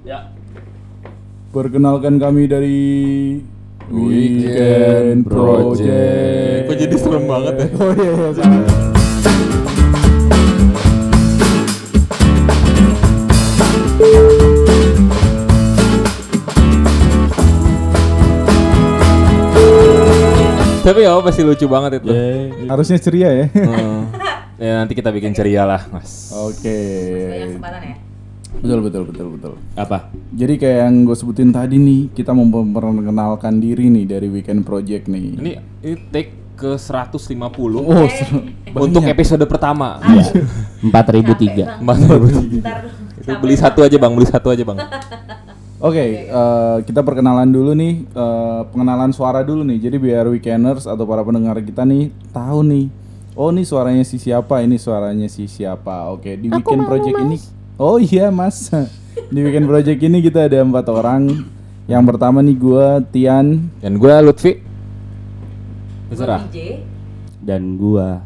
Ya. Perkenalkan kami dari Weekend Project. Kok jadi serem banget ya? Oh iya, iya salah. Tapi ya pasti lucu banget itu. Harusnya ceria ya. Hmm. Ya nanti kita bikin ceria lah, Mas. Oke. Banyak kesempatan ya. Betul betul betul betul. Apa? Jadi kayak yang gue sebutin tadi nih, kita mau memperkenalkan diri nih dari Weekend Project nih. Ini ini take ke 150 Oh, untuk episode pertama. 4003. Bang. Bang, Ntar dulu, itu capek, beli satu aja bang, beli satu aja bang. Oke, eh, kita perkenalan dulu nih, eh, pengenalan suara dulu nih. Jadi biar weekenders atau para pendengar kita nih tahu nih. Oh, nih suaranya si siapa, ini suaranya si siapa. Oke, di Weekend Project ini. Oh iya, Mas. di Weekend Project ini kita ada empat orang. Yang pertama nih gua Tian. Dan gue Lutfi. Gua Terserah. Dan gua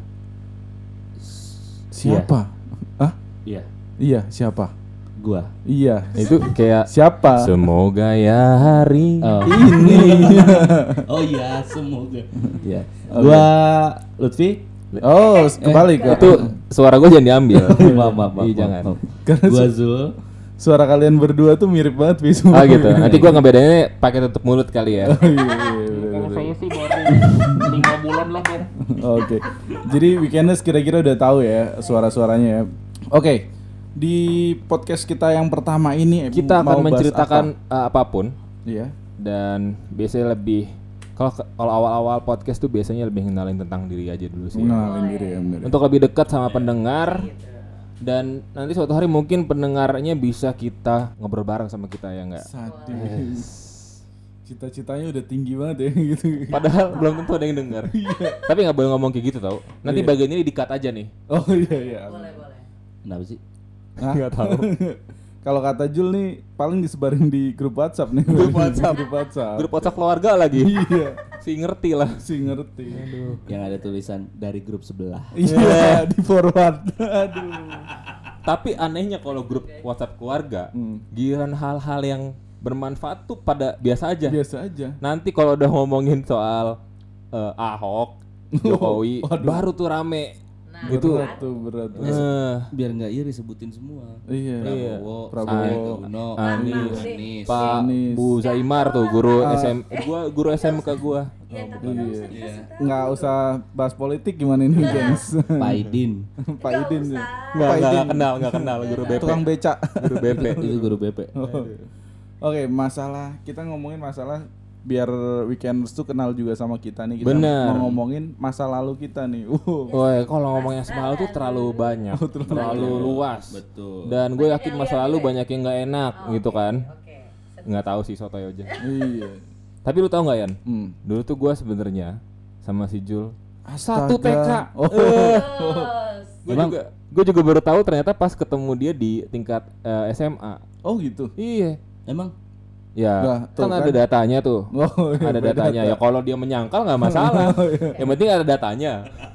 Siapa? Ah? Iya, Iya, siapa? gua. Iya. Itu kayak Siapa? semoga ya hari Oh. Ini. oh iya, semoga. Iya. Gua Lutfi. Oh, kebalik. itu suara gue jangan diambil. maaf, maaf, maaf. Iya, maaf, jangan. maaf. Karena Gua su- Zul. suara kalian berdua tuh mirip banget Vis. Ah gitu. Nanti gue ngebedainnya pakai tutup mulut kali ya. Oh, iya, iya, bener, bener. Saya sih baru lima bulan lah kan. Oke. Jadi weekenders kira-kira udah tahu ya suara-suaranya ya. Oke. Di podcast kita yang pertama ini Kita mau akan bahas menceritakan apa? uh, apa pun Iya. dan biasanya lebih kalau kalau awal-awal podcast tuh biasanya lebih ngenalin tentang diri aja dulu sih. Mengenalin diri ya bener. Untuk lebih dekat sama pendengar dan nanti suatu hari mungkin pendengarnya bisa kita ngobrol bareng sama kita ya enggak. Sadis. Cita-citanya udah tinggi banget ya gitu. Padahal belum tentu ada yang dengar. Tapi nggak boleh ngomong kayak gitu tau. Nanti Iya. bagian ini di-cut aja nih. Oh iya iya. Boleh, boleh. Kenapa sih? Nggak tahu. Kalau kata Jul nih paling disebarin di grup WhatsApp nih. Grup WhatsApp. grup WhatsApp. Grup WhatsApp keluarga lagi. Iya. Si ngerti lah. Si ngerti. Yang ada tulisan dari grup sebelah. Iya, di forward. Aduh. Tapi anehnya kalau grup WhatsApp keluarga, Hmm. giliran hal-hal yang bermanfaat tuh pada biasa aja. Biasa aja. Nanti kalau udah ngomongin soal eh, Ahok, Jokowi, Waduh. baru tuh rame. Nah, Itu berat tuh berat. eh, Biar nggak iri sebutin semua. Iya. Prabowo, Prabowo. Sandiaga Uno, Anies, Anies. Pak Anies. Bu Zaimar tuh guru SM gua guru SMK gua. Ya, nggak usah Iya. Nggak usah bahas politik gimana ini, gengs. Pak Idin. Pak Idin. tuh. Nggak, Pak nggak, Idin. nggak kenal, nggak kenal guru BP. Tukang beca. Guru BP. Itu guru BP. Oke, masalah kita ngomongin masalah biar weekenders tuh kenal juga sama kita nih. Kita Bener. mau ngomongin masa lalu kita nih. Uh. Woi, kalau ngomongnya semalam tuh terlalu banyak, terlalu luas. Betul. Dan gue yakin masa lalu banyak yang nggak enak gitu kan. Oke. Nggak tahu sih soto aja. Iya. Tapi lu tahu nggak Yan? Hmm. Dulu tuh gue sebenarnya sama si Jul Astaga. satu TK. Oh. Terus. Gue juga gue juga baru tahu ternyata pas ketemu dia di tingkat eh, SMA. Oh gitu. Iya. Emang Ya, Lah, tuh kan, kan. ada datanya tuh. Oh, iya, ada datanya. data. Ya kalau dia menyangkal nggak masalah. Oh, iya. Yang penting ada datanya.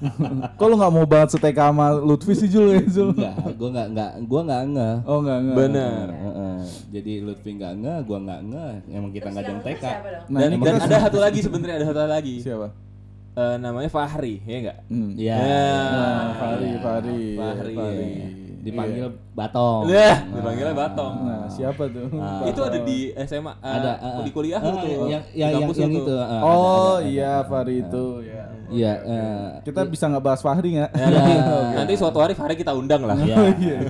Kok lu nggak mau banget seteka sama Lutfi sih Jul ya Jul? enggak, gua enggak enggak gua enggak ngeh. Oh enggak enggak. Bener. Heeh. Jadi Lutfi enggak ngeh, gua enggak ngeh. Emang kita enggak ada yang TK. Nah, dan dan ada satu lagi sebenarnya ada satu lagi. siapa? Eh, namanya Fahri, ya enggak? Hmm. Iya. Nah, Fahri, Fahri, Fahri. Fahri. Dipanggil Batong. Nah, dipanggilnya Batong. Nah, siapa tuh? Nah. itu ada di SMA, eh, Ada uh, di kuliah uh, tuh. yang yang yang, yang itu. uh, ada, Oh ada, iya ada. Fahri itu ya. Iya, eh, Kita bisa nggak bahas Fahri nggak? Ya, nanti suatu hari Fahri kita undang lah. Iya.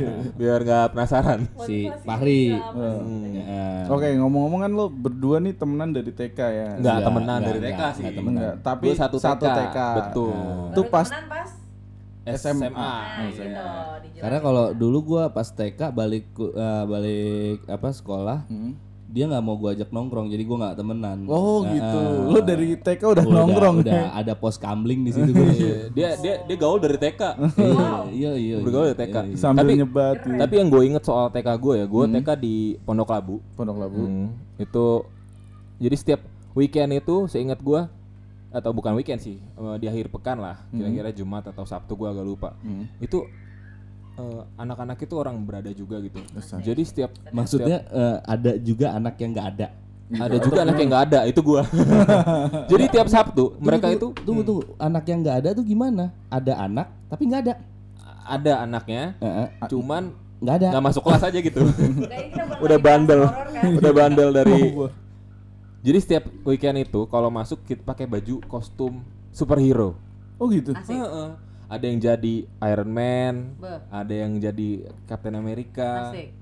Biar nggak penasaran. si Fahri. Heeh. Oke ngomong-ngomong kan lo berdua nih temenan dari TK ya? Enggak temenan dari TK sih. enggak tapi satu, satu TK. Betul. Itu pas temenan pas SMA. SMA. Nah, Iya. gitu. Karena kalau dulu gua pas TK balik eh, balik apa sekolah, Hmm. dia nggak mau gua ajak nongkrong, jadi gua nggak temenan. Oh Nah, gitu. eh, Lo dari TK udah udah, nongkrong udah ya? ada pos kamling di situ gua. Iya, dia dia dia gaul dari TK. Iya, iya, iya. Bergaul iya, dari TK. iya. Sambil Tapi- nyebat gitu. Tapi yang gue inget soal TK gue ya, gue TK di Pondok Labu. Pondok Labu. Hmm, itu jadi setiap weekend itu seingat gue atau bukan weekend sih eh, di akhir pekan lah kira-kira Jumat atau Sabtu gue agak lupa Hmm. itu eh, anak-anak itu orang berada juga gitu. Jadi setiap Maksudnya eh, ada juga anak yang nggak ada. ada juga anak yang nggak ada itu gua. Jadi tiap Sabtu mereka itu Tunggu tunggu, anak yang nggak ada tuh gimana? Ada anak tapi nggak ada. ada anaknya, eh, cuman nggak ada. nggak masuk kelas aja gitu. Udah bandel, kan? udah bandel dari. Jadi setiap weekend itu kalau masuk kita pakai baju kostum superhero. Oh gitu. Asik. Heeh. Ada yang jadi Iron Man, Beh. ada yang jadi Captain America, Asik.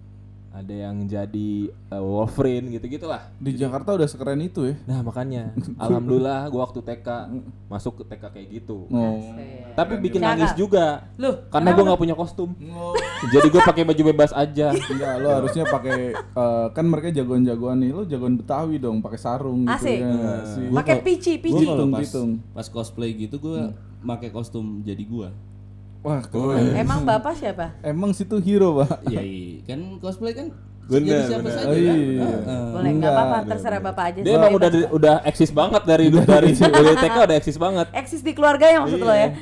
Ada yang jadi uh, Wolverine gitu-gitulah. Di Jakarta udah sekeren itu ya. Nah makanya, alhamdulillah gua waktu TK masuk ke TK kayak gitu. Oh. Asik. Tapi bikin Cakep. nangis juga, Loh, karena gua nggak punya kostum. Jadi gua pakai baju bebas aja. Enggak, lo harusnya pakai eh, kan mereka jagoan-jagoan nih, lo jagoan Betawi dong, pakai sarung gitu Asik. ya pakai pici, Gua pici. pas, pas cosplay gitu gue pakai kostum jadi gua. Wah, keren. Emang bapak siapa? Emang situ hero, Pak. Iya, iya. kan cosplay kan Bener, jadi siapa bener. saja Oh, kan? iya. Heeh. Boleh nggak Enggak, apa-apa, terserah bapak aja. Dia emang udah udah eksis banget dari dari dari TK udah eksis banget. eksis di keluarganya maksud lo ya?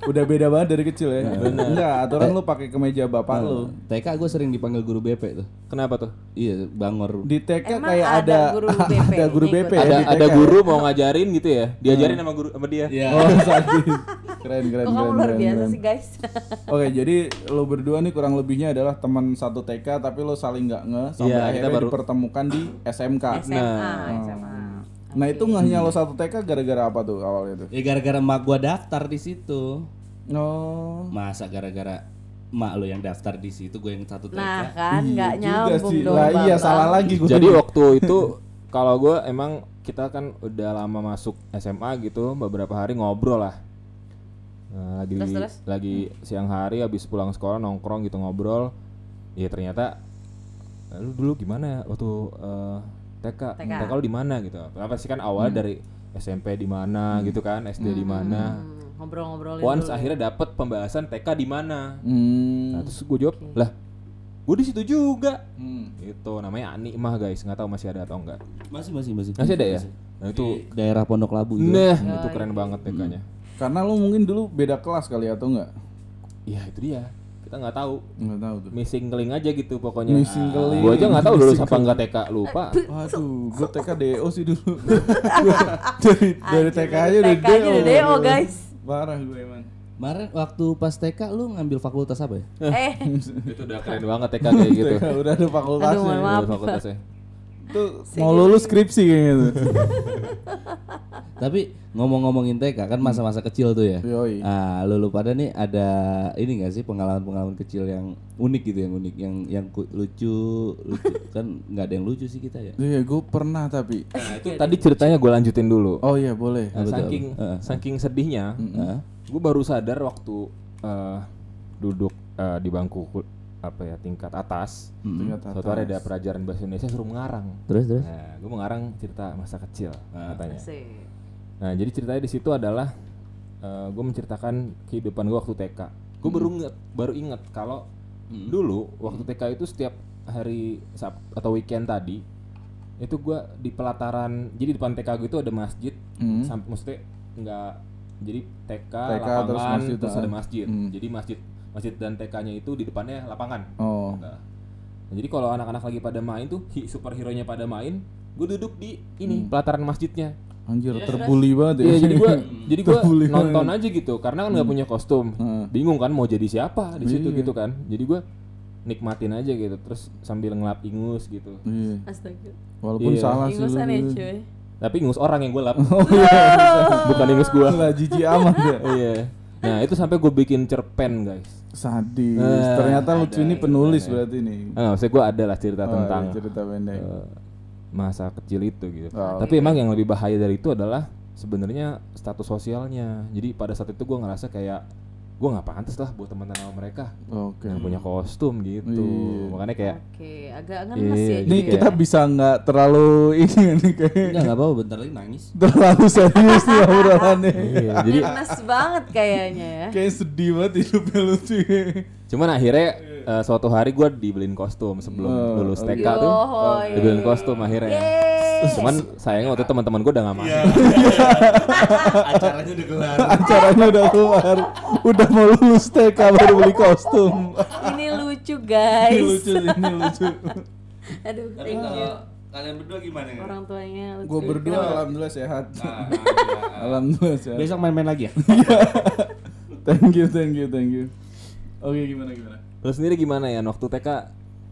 Udah beda banget dari kecil ya. Enggak, aturan lo pakai kemeja bapak lo. TK gue sering dipanggil guru BP tuh. Kenapa tuh? Iya, Bangor. Di TK Emang kayak ada ada guru BP ada guru? BP ya ada TK. guru mau ngajarin gitu ya, diajarin sama guru sama dia. Iya. Oh. Keren, keren, Kok kamu keren, luar keren, biasa keren. sih guys? Oke, jadi lo berdua nih kurang lebihnya adalah teman satu TK tapi lo saling nggak nge sampai kita akhirnya baru- dipertemukan di SMK. SMA, Nah. SMA. Nah, itu ngehnya lo satu TK gara-gara apa tuh awalnya tuh? Ya gara-gara emak gua daftar di situ. Oh. Masa gara-gara emak lo yang daftar di situ gue yang satu TK. Nah kan Iya nggak nyambung sih. dong Lah iya salah lagi gue. Jadi waktu itu kalau gue emang kita kan udah lama masuk SMA gitu, beberapa hari ngobrol lah. Nah, lagi Terus, terus? lagi siang hari habis pulang sekolah nongkrong gitu ngobrol. Ya ternyata "Eh, lu dulu gimana ya waktu eh, TK? TK. TK lu di mana gitu. Apa sih kan awal dari SMP di mana gitu kan, SD di mana. Hmm, ngobrol-ngobrolin Once dulu. akhirnya dapet pembahasan TK di mana. Hmm. Nah, terus gue jawab, "Lah, gue di situ juga." Hmm. Itu namanya Ani mah guys, nggak tahu masih ada atau enggak. Masih masih masih. Masih ada ya? Nah Itu itu daerah Pondok Labu itu. Nah, Oh, itu keren iya. banget TK-nya. Karena lo mungkin dulu beda kelas kali atau enggak? Iya, itu dia. Kita nggak tahu. Enggak tahu tuh. Missing link aja gitu pokoknya. Missing link. Gua aja nggak tahu lulus apa enggak TK, lupa. Waduh, gue TK DO sih dulu. Dari dari Anjir, TK aja udah TK aja udah DO, Waduh. guys. Parah gue emang. Kemarin waktu pas TK lu ngambil fakultas apa ya? Eh, itu udah keren banget TK kayak gitu. TK udah ada fakultasnya. Aduh, maaf. Udah fakultasnya. Tuh mau lulus skripsi kayaknya tuh. Tapi ngomong-ngomongin TK kan masa-masa kecil tuh ya. Yoi. Ah, lu, lu pada nih ada ini gak sih pengalaman-pengalaman kecil yang unik gitu yang unik yang yang lucu lucu kan nggak ada yang lucu sih kita ya. Iya, gue pernah tapi. Nah, itu tadi ceritanya gue lanjutin dulu. Oh iya boleh. Nah, saking Heeh. saking sedihnya, Hah? gue baru sadar waktu eh, duduk eh, di bangku apa ya tingkat atas. Tingkat Suatu hari ada atas. pelajaran bahasa Indonesia suruh mengarang. Terus terus. Nah, gue mengarang cerita masa kecil katanya. asik. Nah, jadi ceritanya di situ adalah gue menceritakan kehidupan gue waktu TK. Gue baru inget, baru inget kalau dulu waktu TK itu setiap hari Sab atau weekend tadi itu gue di pelataran, jadi di depan TK gue itu ada masjid, Hmm. sampai maksudnya nggak jadi TK, TK lapangan terus terus, ada ah. masjid. Hmm. Jadi masjid masjid dan TK-nya itu di depannya lapangan. Oh. Nah, jadi kalau anak-anak lagi pada main tuh superhero nya pada main, gue duduk di ini pelataran masjidnya. Anjir terbully banget ya. Iya jadi gua jadi gua Terbully nonton banget. aja gitu karena kan nggak punya kostum. Heeh. Bingung kan mau jadi siapa di situ Iya. gitu kan. Jadi gua nikmatin aja gitu terus sambil ngelap ingus gitu. Iya. Astaga. Walaupun Iya. salah sih lu. Ingusan ya cuy. Tapi ingus orang yang gua lap. Oh iya. Bukan ingus gua. Lah jijik amat ya. iya. Nah, itu sampai gue bikin cerpen, guys. Sadis. Eh, Ternyata ada ini penulis ceritanya. berarti nih. Ah, maksudnya gue ada lah cerita Oh, tentang iya, cerita pendek. eh, masa kecil itu gitu. Oh, Tapi emang yang lebih bahaya dari itu adalah sebenarnya status sosialnya. Jadi pada saat itu gue ngerasa kayak gue nggak pantas lah buat teman sama mereka Oke. yang punya kostum gitu. Iya. Makanya kayak Oke, agak ngenes Iya, ya. Nih gitu kita ya. bisa nggak terlalu ini nih kayak Enggak enggak apa-apa bentar lagi nangis. terlalu serius nih obrolannya. iya, jadi ngenes banget kayaknya ya. Kayak sedih banget hidupnya Lutfi. cuman akhirnya eh, suatu hari gue dibeliin kostum sebelum Oh, lulus oke. TK tuh Yohoy. dibeliin kostum akhirnya. Yeay. Cuman sayangnya waktu itu teman-teman gue udah gak masuk. Acaranya udah kelar. Acaranya udah keluar, udah mau lulus TK baru beli kostum. Ini lucu guys. Ini lucu, ini lucu. Aduh, Tapi thank you. kalau kalian berdua gimana ya? Orang tuanya lucu. Gue berdua alhamdulillah sehat. Alhamdulillah sehat. Besok main-main lagi ya? Thank you, thank you, thank you. Oke, gimana gimana? Lo sendiri gimana ya? Waktu TK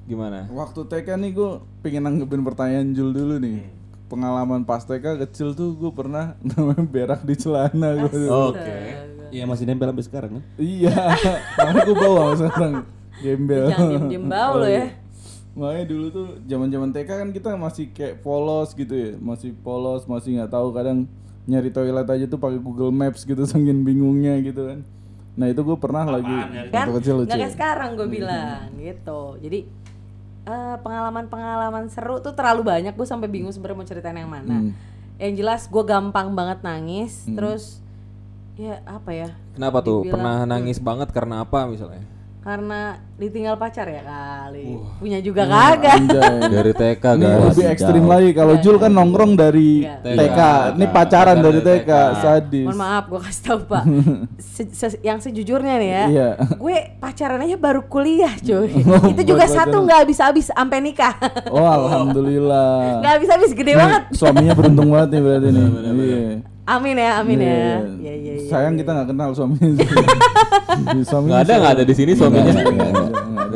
gimana? Waktu TK nih gue pengen nanggepin pertanyaan Jul dulu nih. Pengalaman pas TK kecil tuh gue pernah namanya berak di celana gue. Oke. Iya masih nempel sampai sekarang kan? Iya, makanya gue bawa sekarang gembel. Jangan diem-diem bau lo ya. Makanya dulu tuh zaman-zaman TK kan kita masih kayak polos gitu ya, masih polos, masih nggak tahu kadang nyari toilet aja tuh pakai Google Maps gitu saking bingungnya gitu kan. Nah itu gue pernah lagi kan waktu kecil lucu. nggak kayak sekarang gue bilang gitu. Jadi eh, pengalaman-pengalaman seru tuh terlalu banyak. Gue sampai bingung sebenarnya mau ceritain yang mana. Hmm. yang jelas gue gampang banget nangis terus ya apa ya? Kenapa tuh? Dibilang- Pernah nangis banget karena apa misalnya? karena ditinggal pacar ya kali punya juga kagak Anjay. Dari TK Ini guys. lebih ekstrim lagi kalau Jul kan nongkrong dari Iya. TK. Ini pacaran dari TK, sadis. mohon maaf gue kasih tahu pak Se- se- yang sejujurnya nih ya Iya. gue pacaran aja baru kuliah cuy Oh, itu juga satu nggak habis-habis sampai nikah Oh alhamdulillah. nggak habis-habis gede Nih, banget Suaminya beruntung banget nih berarti nih. Iya. amin ya amin Iya, ya iya. Iya, iya, iya, Sayang iya. kita nggak kenal suaminya. suaminya Nggak ada, nggak ada di sini suaminya. Ada, nggak ada,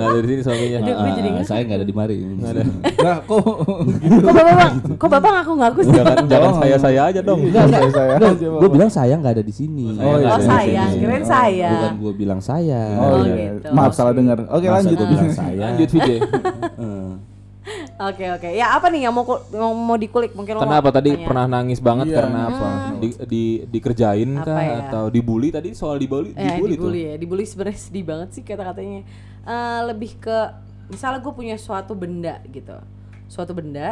nggak ada. Di sini suaminya. Aduh, gue jadi Ah, nggak- saya nggak ada di mari. Nggak ada. Nah, kok kok bapak kok bapak ngaku-ngaku sih Jangan jangan saya saya aja dong. Iya, saya saya Gue bilang sayang nggak ada di sini. Oh, iya, sayang kirain Oh, saya Bukan gue bilang sayang. Oh, Oh, iya. gitu. Maaf salah dengar. Oke, lanjut. gua bilang sayang. Lanjut VJ. Eh. oke oke ya apa nih yang mau ku- mau, mau dikulik mungkin lo Kenapa mau tadi tanya. pernah nangis banget Iya. karena apa? Di, di dikerjain Apa kah ya? atau dibully tadi soal dibully Eh, dibully, dibully, tuh. ya dibully sebenarnya sedih banget sih kata-katanya Eh, lebih ke misalnya gue punya suatu benda gitu. Suatu benda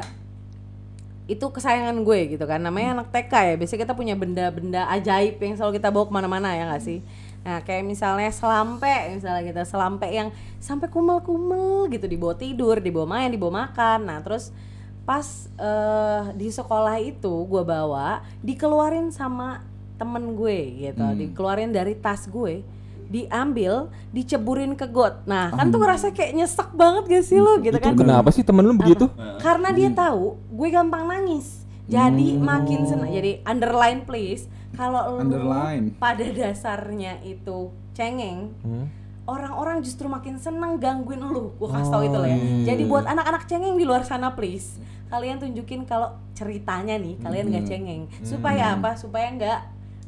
itu kesayangan gue gitu kan. Namanya anak TK ya. Biasanya kita punya benda-benda ajaib yang selalu kita bawa ke mana-mana ya nggak sih? Nah kayak misalnya selampe misalnya kita selampe yang sampai kumel-kumel gitu. Dibawa tidur dibawa main dibawa makan. Nah terus pas eh, di sekolah itu gue bawa dikeluarin sama temen gue gitu. Dikeluarin dari tas gue diambil diceburin ke got. Nah kan tuh ngerasa kayak nyesek banget gak sih lo gitu kan? Kenapa sih temen lu begitu? karena dia tahu gue gampang nangis. Jadi makin senang jadi underline please kalau lu Underline. pada dasarnya itu cengeng Hmm? orang-orang justru makin senang gangguin lu. Gue kasih tau itu lah ya. Jadi buat anak-anak cengeng di luar sana please kalian tunjukin kalau ceritanya nih kalian nggak cengeng. Supaya apa? Supaya nggak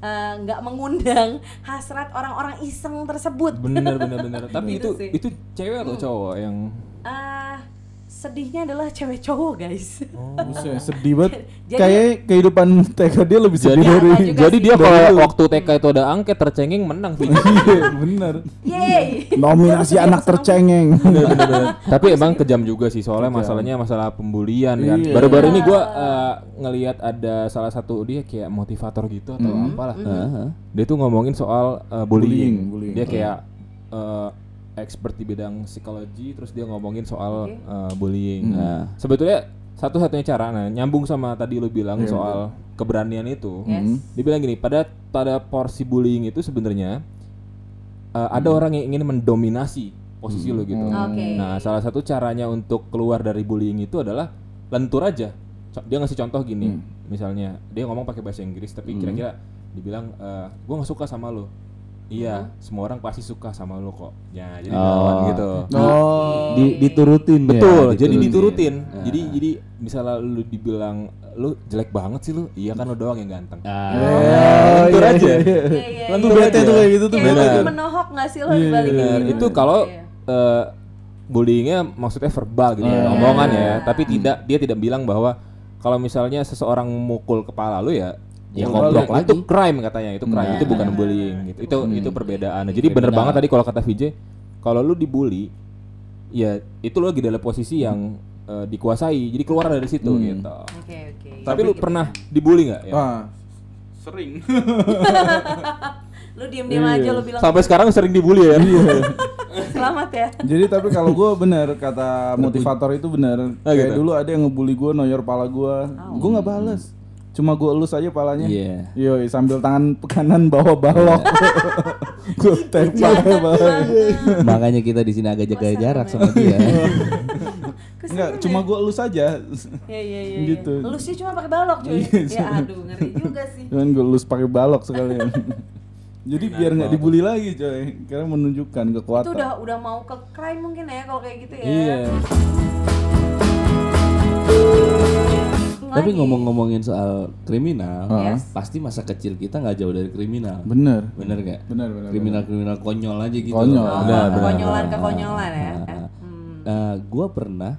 eh, nggak mengundang hasrat orang-orang iseng tersebut Bener bener bener. Tapi Gitu itu sih. itu cewek atau cowok yang Ah, sedihnya adalah cewek cowok guys Buset, sedih banget. Jadi- Kayak kehidupan TK dia lebih sedih Jadi- dari jadi sih. dia kalau waktu TK itu ada angket tercengeng menang VJ. Iya, bener. Yeay Nominasi anak tercengeng. Bener, bener, bener. Tapi emang kejam juga sih soalnya masalahnya masalah pembulian kan. Iya. Baru-baru ini gua eh, ngelihat ada salah satu dia kayak motivator gitu atau apalah. Heeh. Dia tuh ngomongin soal eh, bullying. Bullying, bullying. Dia kayak eh, expert di bidang psikologi terus dia ngomongin soal Oke. eh, bullying. Hmm. Nah, sebetulnya satu-satunya cara nah nyambung sama tadi lu bilang Iya, soal keberanian itu. Yes. Dia bilang gini, pada pada porsi bullying itu sebenarnya uh, ada orang yang ingin mendominasi posisi lo gitu. Oke. Nah, salah satu caranya untuk keluar dari bullying itu adalah lentur aja. Dia ngasih contoh gini, misalnya dia ngomong pakai bahasa Inggris tapi kira-kira dibilang eh gue nggak suka sama lo. Iya, semua orang pasti suka sama lo kok. Ya, jadi Oh. lawan gitu. Oh. Di, diturutin ya. Betul, jadi diturutin. Nah. Jadi jadi misalnya lu dibilang lu jelek banget sih lu, iya kan lu doang yang ganteng. Ah. Oh, Lentur iya, aja. iya, iya. Iya, iya, Lentur iya. bete tuh kayak gitu tuh Kayak bete. lagi menohok gak sih lo dibalik Bener, gitu? itu kalau Iya. eh, bullyingnya maksudnya verbal gitu, Iya. omongan ya. Tapi tidak dia tidak bilang bahwa kalau misalnya seseorang mukul kepala lu ya Ya, goblok goblok lah. itu lagi. crime katanya itu crime Nah. itu bukan bullying gitu itu itu perbedaan jadi bener Benar. banget tadi kalau kata VJ kalau lu dibully ya itu lu lagi dalam posisi yang eh, dikuasai jadi keluar dari situ gitu Oke oke. tapi lu pernah dibully nggak ya Wah, sering. Lu diem-diem aja lu bilang sampai sekarang sering dibully ya Selamat ya. Jadi tapi kalau gue bener kata motivator itu bener. Ah, Kayak gitu? dulu ada yang ngebully gue, noyor pala gue, gue nggak bales. Cuma gue elus aja palanya. Iya. Yoi sambil tangan kanan bawa balok. gue tembak ya balok. Makanya kita di sini agak jaga jarak sama dia. Enggak, cuma gue elus aja. Iya iya iya. Gitu. Lu sih cuma pakai balok cuy. Iya, ya aduh ngeri juga sih. Cuman gue elus pakai balok sekalian. Jadi biar nggak dibully lagi coy, karena menunjukkan Itu kekuatan. udah udah mau ke crime mungkin ya kalau kayak gitu ya. Iya. Tapi Lagi. ngomong-ngomongin soal kriminal, Yes. pasti masa kecil kita nggak jauh dari kriminal. Bener, Bener gak? bener, bener. Kriminal-kriminal konyol aja gitu. Konyol. Oh, benar. kekonyolan kekonyolan ya. Nah, Hmm. eh, gua pernah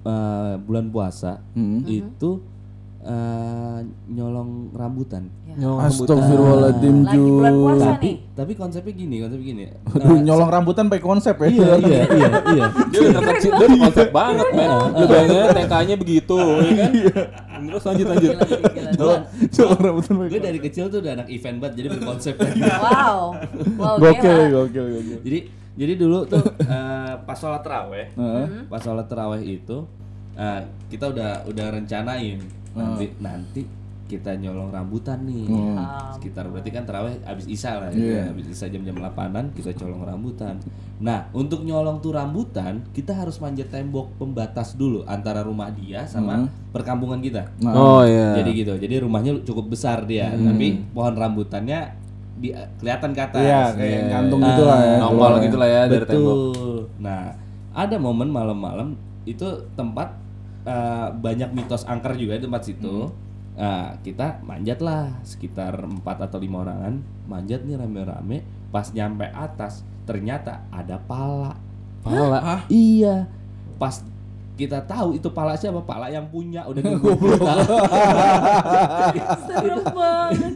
eh, bulan puasa Hmm. itu eh, nyolong rambutan. Nyolong Astagfirullahaladzim Lagi bulan Ju. puasa Tapi nih. tapi konsepnya gini, konsepnya gini. Aduh, nyolong rambutan pakai konsep ya. iya, iya, iya, iya. Dia udah kecil, dia konsep banget men Lu bayangin TK-nya begitu ya kan Terus lanjut lanjut. Nyolong rambutan pakai Gue dari kecil tuh udah anak event banget, jadi berkonsep. Wow. Wow, Gokil, gokil, gokil. jadi jadi dulu tuh eh, pas sholat teraweh, Heeh. pas sholat teraweh itu eh, kita udah udah rencanain nanti nanti kita nyolong rambutan nih. Sekitar berarti kan teraweh abis isya lah ya. Iya. abis isya jam jam 8an kita colong rambutan. Nah untuk nyolong tuh rambutan kita harus manjat tembok pembatas dulu antara rumah dia sama perkampungan kita. Nah, Oh iya. Jadi gitu. Jadi rumahnya cukup besar dia tapi pohon rambutannya di, kelihatan ke atas. Iya, kayak gantung Ah, gitu lah ya. Nongol gitu lah ya dari Betul. tembok Nah, ada momen malam-malam itu tempat eh, banyak mitos angker juga di tempat situ. Nah, kita manjat lah sekitar 4 atau lima orangan, manjat nih rame-rame. Pas nyampe atas, ternyata ada pala. Pala Iya. Pas kita tahu itu pala siapa, pala yang punya udah nunggu. Serem banget.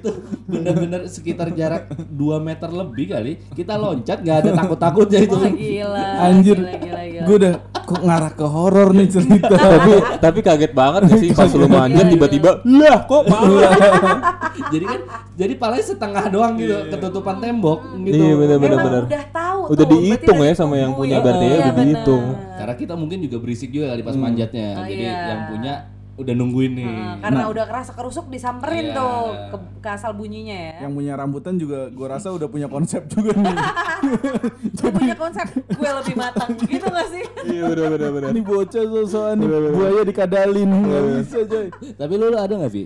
itu benar-benar sekitar jarak 2 meter lebih kali kita loncat nggak ada takut-takutnya itu Wah gila. Anjir. Gila, gila, gila. Gue udah kok ngarah ke horor nih cerita. Tapi tapi kaget banget gak sih pas lu manjat tiba-tiba Lah kok pala jadi kan jadi palanya setengah doang gitu ketutupan tembok gitu. Iya Emang bener udah tahu Udah dihitung ya sama yang punya ya. berarti ya, Iya, udah dihitung. karena kita mungkin juga berisik juga kali pas manjatnya. Oh, jadi iya. yang punya udah nungguin nih Nah, karena udah kerasa kerusuk disamperin Iya. tuh ke, ke asal bunyinya ya. yang punya rambutan juga gue rasa udah punya konsep juga nih. Lu punya konsep gue lebih matang gitu gak sih? Iya bener bener bener Ini bocah sosokan nih buaya dikadalin nggak bisa coy. tapi lu, lu ada nggak Vi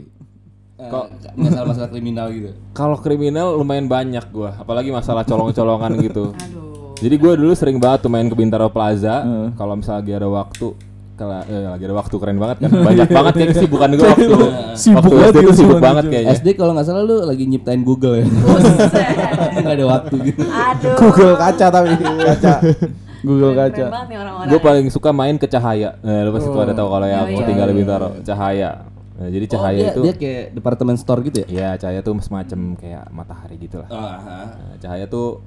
Kok- masalah-masalah kriminal gitu Kalau kriminal lumayan banyak gua Apalagi masalah colong-colongan gitu Aduh. Jadi gue dulu sering banget tuh main ke Bintaro Plaza. Kalau misalnya lagi ada waktu, kalau eh, lagi ada waktu keren banget kan. Banyak banget kayak sih bukan gue waktu. Sibuk waktu SD tuh gitu sibuk banget kayaknya. SD kalau nggak salah lu lagi nyiptain Google ya Buset. nggak ada waktu gitu Aduh. Google kaca tapi kaca. Google Keren kaca. Gue paling suka main ke Cahaya. Nah, lu pasti pada tahu kalau yang Oh, iya. tinggal di Bintaro, Cahaya. Nah, jadi oh, Cahaya dia, itu dia kayak departemen store gitu ya ya Cahaya tuh semacam kayak matahari gitu lah. oh, aha. Nah, Cahaya tuh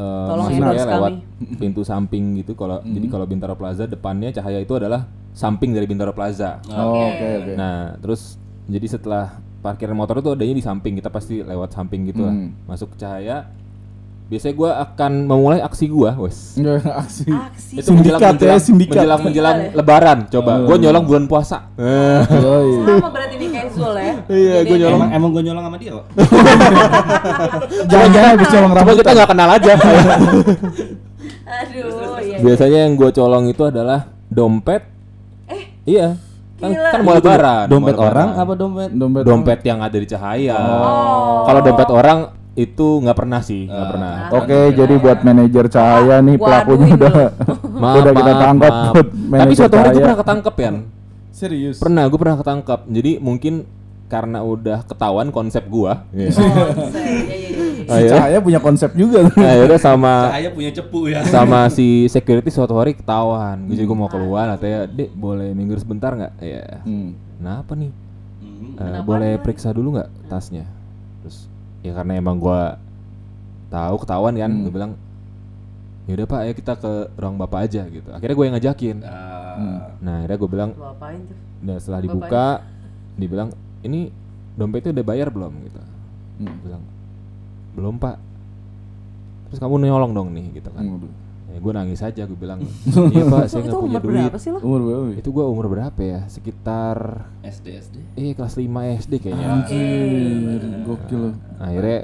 eh, Tolong masuknya endorse lewat kami. pintu samping gitu. Kalau jadi kalau Bintaro Plaza depannya Cahaya itu adalah samping dari Bintaro Plaza. Oh, Oke oke. Nah, terus jadi setelah parkiran motor itu adanya di samping, kita pasti lewat samping gitu lah. Hmm. Masuk Cahaya. Biasanya gua akan memulai aksi gua, wes. Aksi. Aksi. Itu Sindikat ya, sindikat. menjelang menjelang Gila deh. lebaran. Coba, gua nyolong bulan puasa. Eh. Yoi. Sama berarti nih kayak Zul ya. Iya, gua nyolong. emang emang gue nyolong sama dia kok Jangan-jangan habis colong Coba rambut. kita nggak kenal aja. Aduh, iya. Biasanya yang gua colong itu adalah dompet. Eh, Iya. Kan, Gila. kan mau lebaran. dompet orang apa dompet Dompet. dompet yang ada di Cahaya. Oh. Kalau dompet orang itu nggak pernah sih, nggak pernah. Oke, jadi buat manajer cahaya nih pelakunya udah Maaf, udah kita tangkap maaf. Tapi manajer suatu hari gue cahaya. pernah ketangkep ya. Serius. Pernah, gue pernah ketangkep. Jadi mungkin karena udah ketahuan konsep gua. Oh, set. Iya, iya, iya. Si Ayo. cahaya punya konsep juga. Akhirnya sama Cahaya punya cepu ya sama si security suatu hari ketahuan. Jadi gue mau keluar, katanya, "Dek, boleh minggir sebentar nggak?" Iya. Hmm. Kenapa nih? Hmm. Eh, boleh periksa dulu nggak tasnya? Terus ya karena emang gua tahu ketahuan kan, gue bilang ya udah pak, ayo kita ke ruang bapak aja gitu. Akhirnya gue yang ngajakin. Ah, Nah, akhirnya gue bilang, Lu apain tuh? nah setelah dibuka, dibilang ini dompetnya udah bayar belum gitu. Hmm. Bilang belum pak. terus kamu nyolong dong nih gitu kan Waduh. ya, gue nangis aja gue bilang iya pak saya nggak punya umur duit berapa sih lo? Umur berapa? Wi? itu gue umur berapa ya sekitar SD SD. eh kelas 5 SD kayaknya Anjir, gokil. loh. akhirnya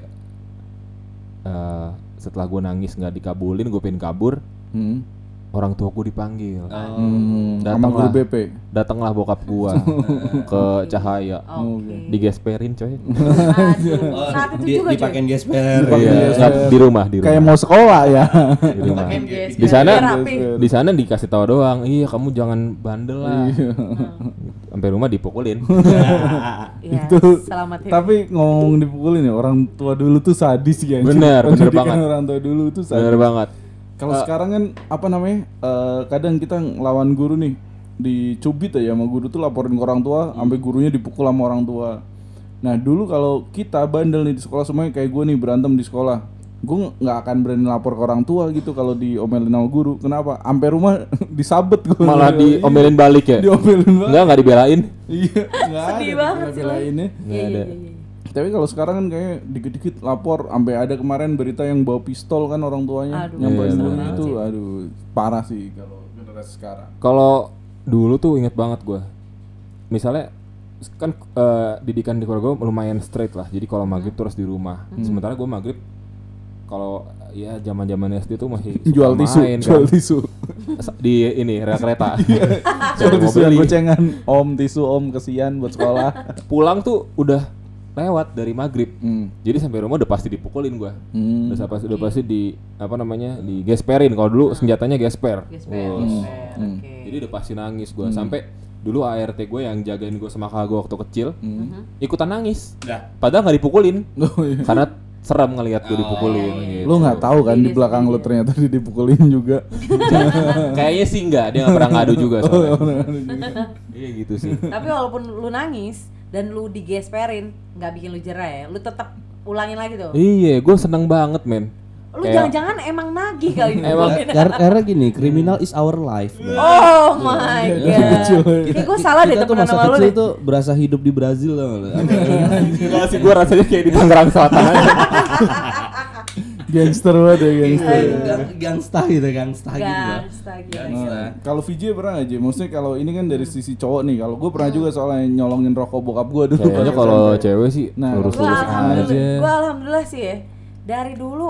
eh, setelah gue nangis nggak dikabulin gue pengen kabur Hmm. Orang tua gue dipanggil Hmm. Sama Datang guru. BP. datanglah bokap gua ke Cahaya Oke. digesperin coy Oh, saat itu di, dipakein gesper. Iya, nggak, di rumah di rumah Kayak mau sekolah ya. di rumah gesper, di sana di sana dikasih tahu doang iya kamu jangan bandel lah Iya. sampai rumah dipukulin Iya, itu selamat ya. tapi ngomong dipukulin ya orang tua dulu tuh sadis ya anjir. Bener, bener banget. orang tua dulu tuh sadis bener banget kalau sekarang kan apa namanya eh, kadang kita ngelawan guru nih dicubit aja sama guru tuh laporin ke orang tua sampai gurunya dipukul sama orang tua. Nah dulu kalau kita bandel nih di sekolah semuanya kayak gue nih berantem di sekolah gue nggak akan berani lapor ke orang tua gitu kalau diomelin sama guru. Kenapa? Sampai rumah disabet gue malah diomelin balik ya? Diomelin banget enggak nggak dibelain? Iya nggak ada Sedih banget sih. bela-belainnya. Iya, iya, ada. iya, iya. Tapi kalau sekarang kan kayak dikit-dikit lapor sampai ada kemarin berita yang bawa pistol kan orang tuanya Aduh, yang bawa iya, pistol bener. itu aduh parah sih kalau generasi sekarang. kalau dulu tuh inget banget gua misalnya kan eh, didikan di keluarga gua lumayan straight lah jadi kalau maghrib terus di rumah sementara gua maghrib kalau ya zaman zaman SD tuh masih suka Jual tisu, main, jual kan. tisu. di ini rel kereta Jual Cari tisu yang gocengan. Om tisu, om kesian buat sekolah. pulang tuh udah lewat dari maghrib hmm. jadi sampai rumah udah pasti dipukulin gua Hmm. udah pasti udah pasti di apa namanya di gesperin kalau dulu senjatanya gesper Gesper, Oh. gesper, Hmm. oke. jadi udah pasti nangis gua sampai dulu ART gue yang jagain gue sama kakak gue waktu kecil ikutan nangis Dah. padahal nggak dipukulin Oh, iya. karena serem ngelihat gue dipukulin gitu. Lu nggak tahu kan di Iya, belakang iya. lu ternyata di- dipukulin juga. kayaknya sih enggak dia nggak pernah ngadu juga Oh, soalnya iya gitu sih Tapi walaupun lu nangis dan lu digesperin, nggak bikin lu jerah ya. Lu tetap ulangin lagi tuh. iya gue seneng banget men Lu jangan-jangan emang nagih kali ini. Emang- Karena, karena gini, criminal is our life. Oh my kecil. god. Kayak gue salah deh masa sama lu tuh berasa hidup di Brazil? Enggak sih gue rasanya kayak di Tangerang Selatan aja Gangster banget ya gangster. Gang- Gangsta gitu, gangsta gitu. Gangsta gitu. Gangsta. Nah, kalau VJ pernah aja, maksudnya kalau ini kan dari sisi cowok nih, kalau gue pernah juga soalnya nyolongin rokok bokap gue dulu. kayaknya kalau cewek sih Nah, Gue lurus-lurus alhamdulillah, aja gue alhamdulillah sih ya. Dari dulu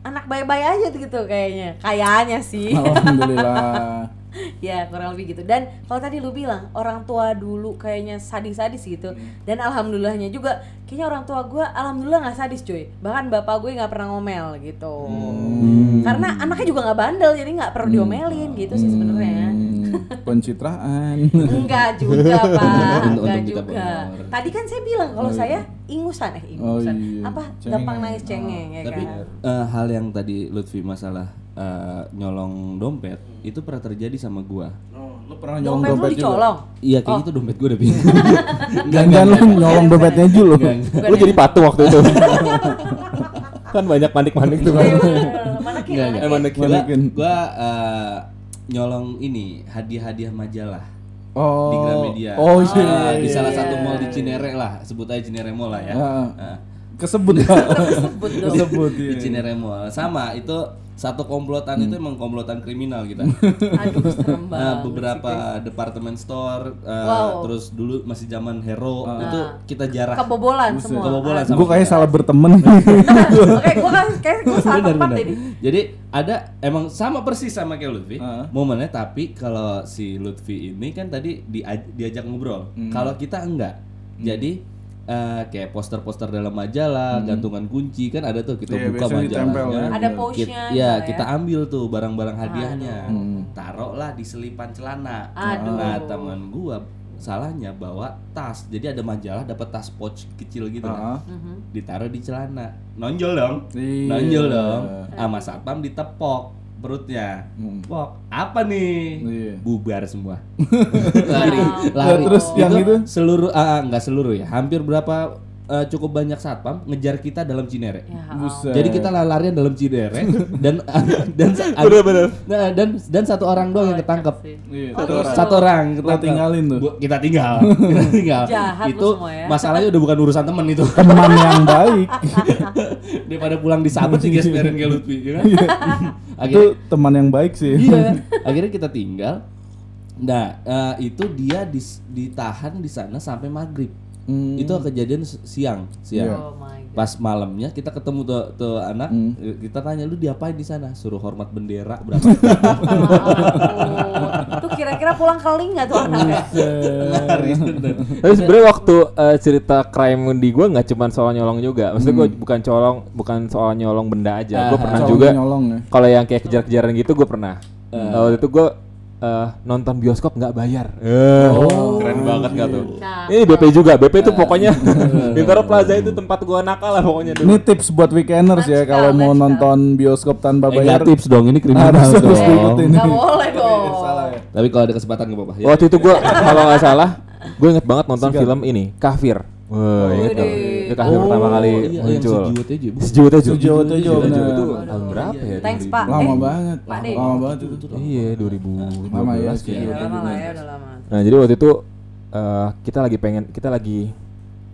anak baik-baik aja gitu kayaknya. Kayaknya sih. Alhamdulillah. ya kurang lebih gitu. Dan kalau tadi lu bilang orang tua dulu kayaknya sadis-sadis gitu. Dan alhamdulillahnya juga kayaknya orang tua gue alhamdulillah nggak sadis cuy. Bahkan bapak gue nggak pernah ngomel gitu. Karena anaknya juga nggak bandel jadi nggak perlu diomelin gitu sih sebenarnya. Hmm, pencitraan. enggak juga pak. enggak juga. benar. tadi kan saya bilang kalau saya ingusan eh ingusan. Oh, iya. apa? Cengeng. gampang nangis cengeng ya Tapi kan? eh, hal yang tadi Lutfi masalah eh, nyolong dompet itu pernah terjadi sama gua. Oh, lu pernah nyolong dompet lu dompet juga? dicolong Iya kayak gitu dompet gua udah pindah. Jangan lu nyolong dompetnya Jul lu. lu jadi patung waktu itu kan banyak panik-panik tuh kan mana Enggak, enggak. Eh, manekin. Gua, Manekin. gua eh, nyolong ini hadiah-hadiah majalah Oh. di Gramedia. Oh iya. Ah, di iya, salah iya. satu mall di Cinere lah, sebut aja Cinere Mall lah ya. Ah, Kesebut. Kesebut dong. Kesebut di iya. Cinere Mall. Sama itu satu komplotan itu emang komplotan kriminal kita. aduh serem banget Nah, sih, beberapa guys. departemen store, uh, Wow. terus dulu masih zaman Hero itu kita jarah. kebobolan semua Kebobolan sama Gue kayak kita. salah berteman. Oke, gue kan kayak gue salah Benar, tempat benar. jadi. Jadi ada emang sama persis sama kayak Lutfi Heeh. momennya tapi kalau si Lutfi ini kan tadi di, diajak ngobrol. Kalau kita enggak. Jadi eh, kayak poster-poster dalam majalah, gantungan kunci kan ada tuh kita Iya, buka majalahnya. ya. Ada pouchnya Kita, gitu ya, kita ambil tuh barang-barang hadiahnya. Hmm. Taruhlah di selipan celana. Aduh. Nah, teman gua salahnya bawa tas. Jadi ada majalah dapat tas pouch kecil gitu Ah. kan. Mhm. Ditaruh di celana. Nonjol dong. Iya. Nonjol dong. Sama satpam ditepok perutnya. Hmm. Pok, apa nih? Iya. Bubar semua. lari, Wow. lari. Terus yang itu? seluruh ah ah, nggak seluruh ya. Hampir berapa eh, cukup banyak satpam ngejar kita dalam Cinere. Ya Buset. Jadi kita lari-larian dalam Cinere dan dan Bener-bener. Nah, dan dan satu orang doang yang ketangkep. Iya, Oh, satu gitu. orang. Satu orang Lo ketangkep. tinggalin tuh. Bu- kita tinggal. kita tinggal. Jahat itu semua ya. masalahnya udah bukan urusan temen itu. Teman yang baik. Daripada pulang disabet sih gesperin kayak Lutfi, ya kan? Itu akhirnya teman yang baik sih. iya, akhirnya kita tinggal. Nah, eh, itu dia dis- ditahan di sana sampai maghrib. Hmm. Itu kejadian siang, siang. Oh my god. Pas malamnya kita ketemu tuh, tuh anak, Hmm. kita tanya lu diapain di sana? Suruh hormat bendera berapa? Itu kira-kira pulang kali nggak tuh anaknya? Tapi sebenarnya waktu eh, cerita crime di gue nggak cuma soal nyolong juga. Maksudnya gue bukan colong, bukan soal nyolong benda aja. Gue Ah, pernah juga nyolong ya. kalau yang kayak kejar-kejaran gitu gue pernah. Eh, waktu itu gue eh, nonton bioskop nggak bayar. Eh, keren banget nggak tuh? Cakep. Ini BP juga. BP itu pokoknya Bintaro Plaza itu tempat gue nakal lah pokoknya dulu. Ini tips buat weekenders ya kalau mau nonton bioskop tanpa Eh, bayar. tips dong, ini kriminal Harus harus diikutin. Nggak boleh dong. Salah ya. Tapi kalau ada kesempatan nggak apa-apa ya. Waktu itu gue kalau nggak salah, gue inget banget nonton film ini Kafir. Wah, tuh. Widih. Itu Kafir pertama kali iya, muncul. Bu. Sejiwa Tejo. Sejiwa Tejo, benar. Itu tahun berapa ya? Thanks 2000? Pak. Lama banget. Pak. Lama banget itu. Iya, 2012 Lama ya, kayaknya. Sejiwa Udah lama ya, udah lama. Nah, jadi waktu itu eh, kita lagi pengen kita lagi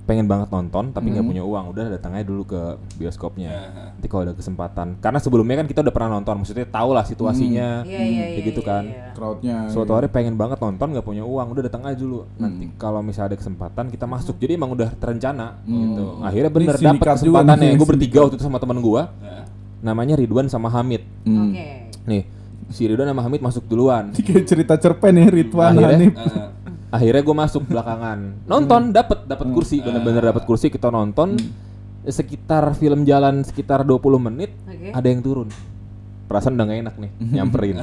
pengen banget nonton tapi nggak punya uang. Udah datang aja dulu ke bioskopnya. Nanti kalau ada kesempatan. Karena sebelumnya kan kita udah pernah nonton, maksudnya tahu lah situasinya. Iya iya iya. Kayak gitu iya, kan. iya. Crowdnya. Suatu hari pengen banget nonton nggak punya uang, udah datang aja dulu. Nanti kalau misalnya ada kesempatan kita masuk. Jadi emang udah terencana gitu. Akhirnya bener dapat kesempatannya. nih, Gue bertiga waktu itu sama teman gua. Namanya Ridwan sama Hamid. Hmm. Oke. Nih, si Ridwan sama Hamid masuk duluan. Kayak cerita cerpen ya Ridwan Akhirnya- Hanif. Akhirnya gue masuk belakangan. Nonton dapat dapat kursi, bener-bener dapat kursi kita nonton. Sekitar film jalan sekitar 20 menit Oke. ada yang turun. Perasaan udah gak enak nih, nyamperin.